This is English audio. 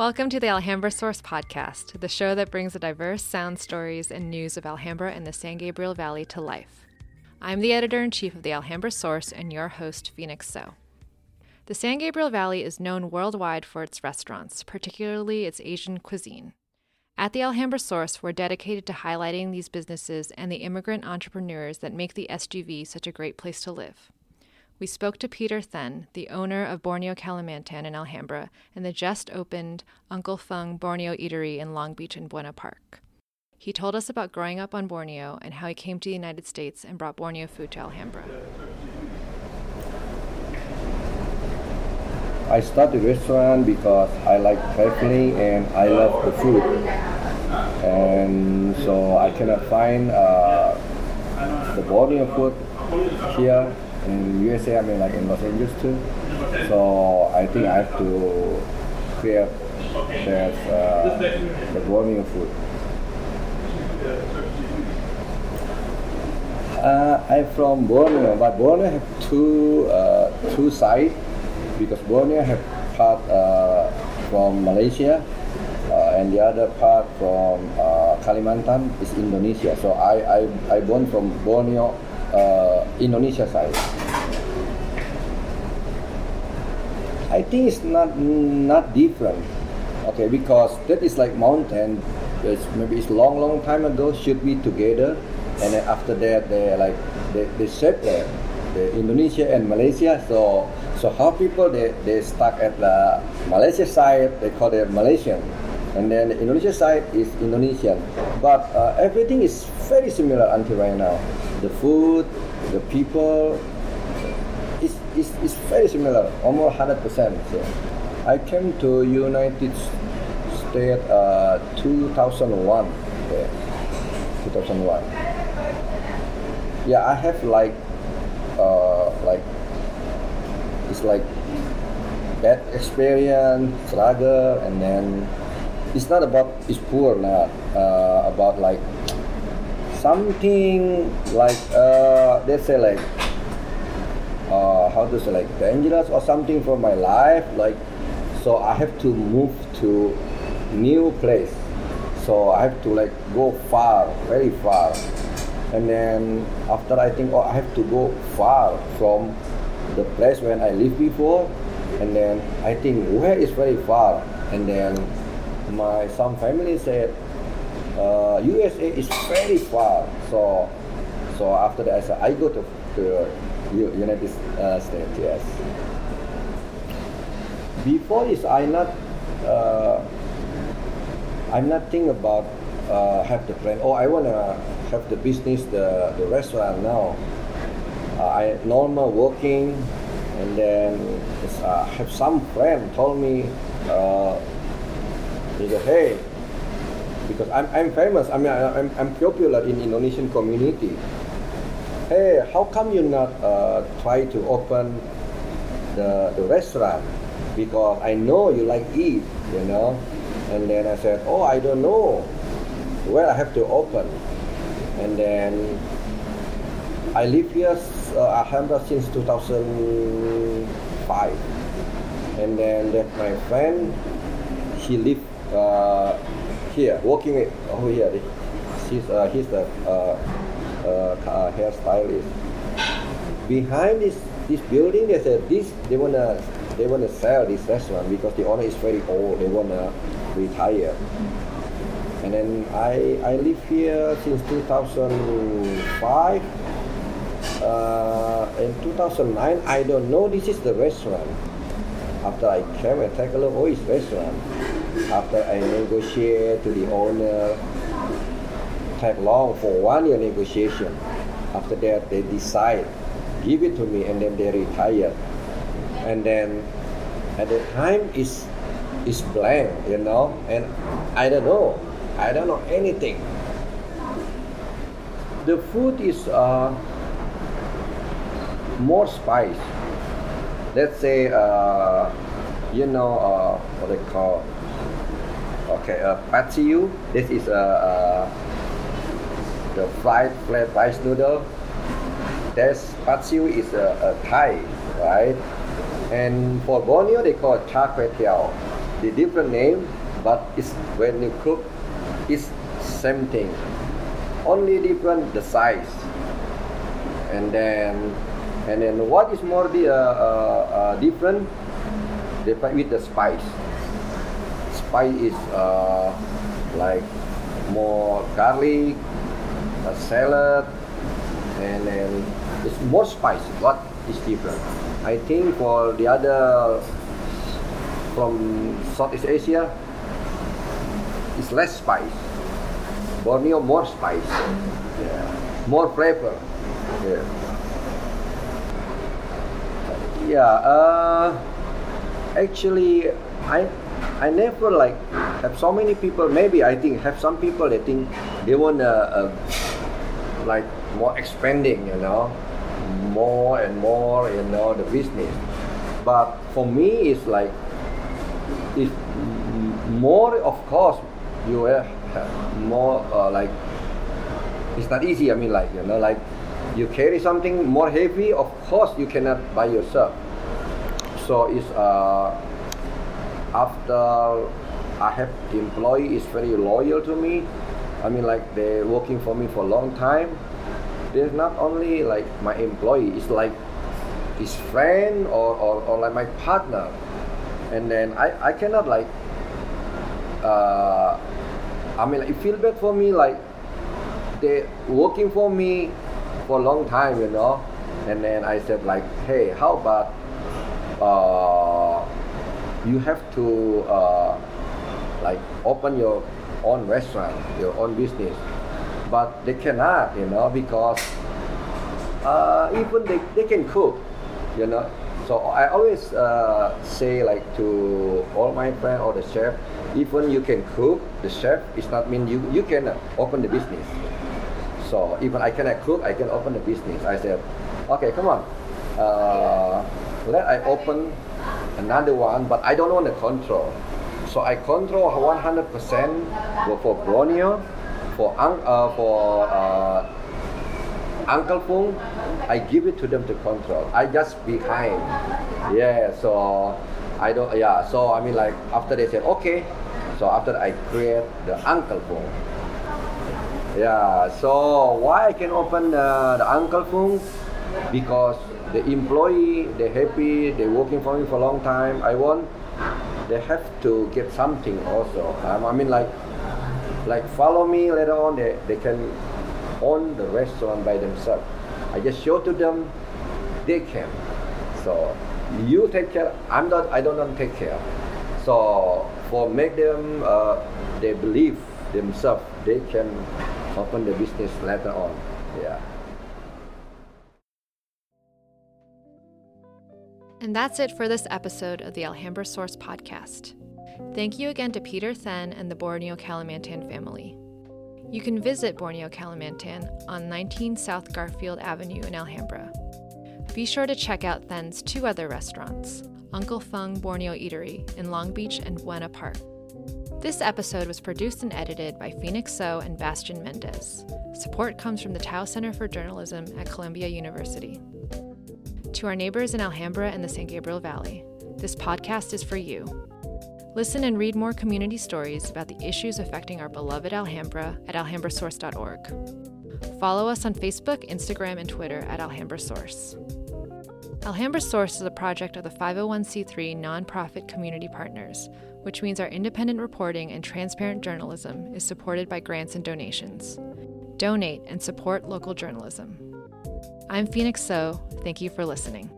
Welcome to the Alhambra Source Podcast, the show that brings the diverse sound stories and news of Alhambra and the San Gabriel Valley to life. I'm the editor in chief of the Alhambra Source and your host, Phoenix So. The San Gabriel Valley is known worldwide for its restaurants, particularly its Asian cuisine. At the Alhambra Source, we're dedicated to highlighting these businesses and the immigrant entrepreneurs that make the SGV such a great place to live. We spoke to Peter Then, the owner of Borneo Kalimantan in Alhambra and the just opened Uncle Fung Borneo Eatery in Long Beach and Buena Park. He told us about growing up on Borneo and how he came to the United States and brought Borneo food to Alhambra. I started restaurant because I like traveling and I love the food. And so I cannot find uh, the Borneo food here in USA, I mean like in Los Angeles too. So I think I have to create that uh, the Borneo food. Uh, I'm from Borneo, but Borneo have two uh, two sides because Borneo have part uh, from Malaysia uh, and the other part from uh, Kalimantan is Indonesia. So I I I born from Borneo uh, Indonesia side. I think it's not not different. Okay, because that is like mountain. It's, maybe it's long, long time ago should be together, and then after that they like they, they separate the Indonesia and Malaysia. So so how people they they stuck at the Malaysia side they call it Malaysian, and then the Indonesia side is Indonesian. But uh, everything is very similar until right now. The food, the people, it's, it's, it's very similar, almost 100%. So I came to United States uh, 2001. Yeah, 2001. Yeah, I have like, uh, like, it's like bad experience, struggle, and then it's not about it's poor now. Uh, about like something like uh, let's say like uh, how to say like dangerous or something for my life like so i have to move to new place. So i have to like go far very far. And then after i think oh i have to go far from the place when i lived before. And then i think where is very far? And then my some family said uh, USA is very far so so after that I said I go to, the United uh, States, yes. Before this, I not, uh, I'm not thinking about uh, have the plan. Oh, I wanna have the business, the, the restaurant now. Uh, I normal working, and then uh, have some friend told me, uh, he said, hey, because I'm, I'm famous. I mean, I'm, I'm popular in Indonesian community hey, how come you not uh, try to open the, the restaurant? Because I know you like eat, you know. And then I said, oh, I don't know where I have to open. And then I live here, uh, Alhambra since 2005. And then that my friend, he live uh, here, working over here. He's, uh, he's the uh, uh, hairstylist. Behind this this building, they said this they wanna they wanna sell this restaurant because the owner is very old. They wanna retire. And then I I live here since 2005. Uh, in 2009, I don't know this is the restaurant. After I came and take a look, oh, it's restaurant. After I negotiate to the owner, take long for one year negotiation. After that, they decide, give it to me, and then they retire. And then at the time is is blank, you know, and I don't know, I don't know anything. The food is uh, more spice. Let's say, uh, you know, uh, what they call, okay, uh, see. This is a. Uh, the fried flat rice noodle. Pad see is a, a Thai, right? And for Borneo, they call it char kway teow. the different name, but it's when you cook, it's same thing. Only different the size. And then, and then what is more the uh, uh, uh, different? The with the spice. Spice is uh, like more garlic, a salad, and then it's more spicy. What is different? I think for the other from Southeast Asia, it's less spice. Borneo more spice, yeah. more flavor. Yeah. Yeah. Uh, actually, I I never like have so many people. Maybe I think have some people they think they want a, like more expanding, you know, more and more, you know, the business. But for me, it's like it's more. Of course, you have more uh, like it's not easy. I mean, like you know, like you carry something more heavy. Of course, you cannot by yourself. So it's uh, after I have the employee is very loyal to me. I mean, like they're working for me for a long time. They're not only like my employee. It's like his friend or, or, or like my partner. And then I, I cannot like uh, I mean, like, it feel bad for me, like they working for me for a long time, you know. And then I said, like, hey, how about uh, you have to uh, like open your own restaurant, your own business, but they cannot, you know, because uh, even they, they can cook, you know. So I always uh, say like to all my friends or the chef, even you can cook, the chef is not mean you you can open the business. So even I cannot cook, I can open the business. I said, okay, come on, uh, let I open another one, but I don't want to control. So I control 100% for Borneo, for uh, for uh, Uncle Fung, I give it to them to control. I just behind. Yeah, so I don't, yeah, so I mean like after they said, okay, so after I create the Uncle Fung. Yeah, so why I can open the, the Uncle Fung? Because the employee, they're happy, they're working for me for a long time. I want, they have to get something also. Um, I mean like, like follow me later on, they, they can own the restaurant by themselves. I just show to them they can. So you take care. I'm not. I don't want to take care. So for make them, uh, they believe themselves. They can open the business later on. Yeah. And that's it for this episode of the Alhambra Source podcast. Thank you again to Peter Then and the Borneo Kalimantan family. You can visit Borneo Kalimantan on 19 South Garfield Avenue in Alhambra. Be sure to check out Then's two other restaurants, Uncle Fung Borneo Eatery in Long Beach and Buena Park. This episode was produced and edited by Phoenix So and Bastian Mendez. Support comes from the Tow Center for Journalism at Columbia University. To our neighbors in Alhambra and the San Gabriel Valley, this podcast is for you. Listen and read more community stories about the issues affecting our beloved Alhambra at alhambrasource.org. Follow us on Facebook, Instagram, and Twitter at Alhambra Source. Alhambra Source is a project of the 501c3 nonprofit community partners, which means our independent reporting and transparent journalism is supported by grants and donations. Donate and support local journalism. I'm Phoenix So. Thank you for listening.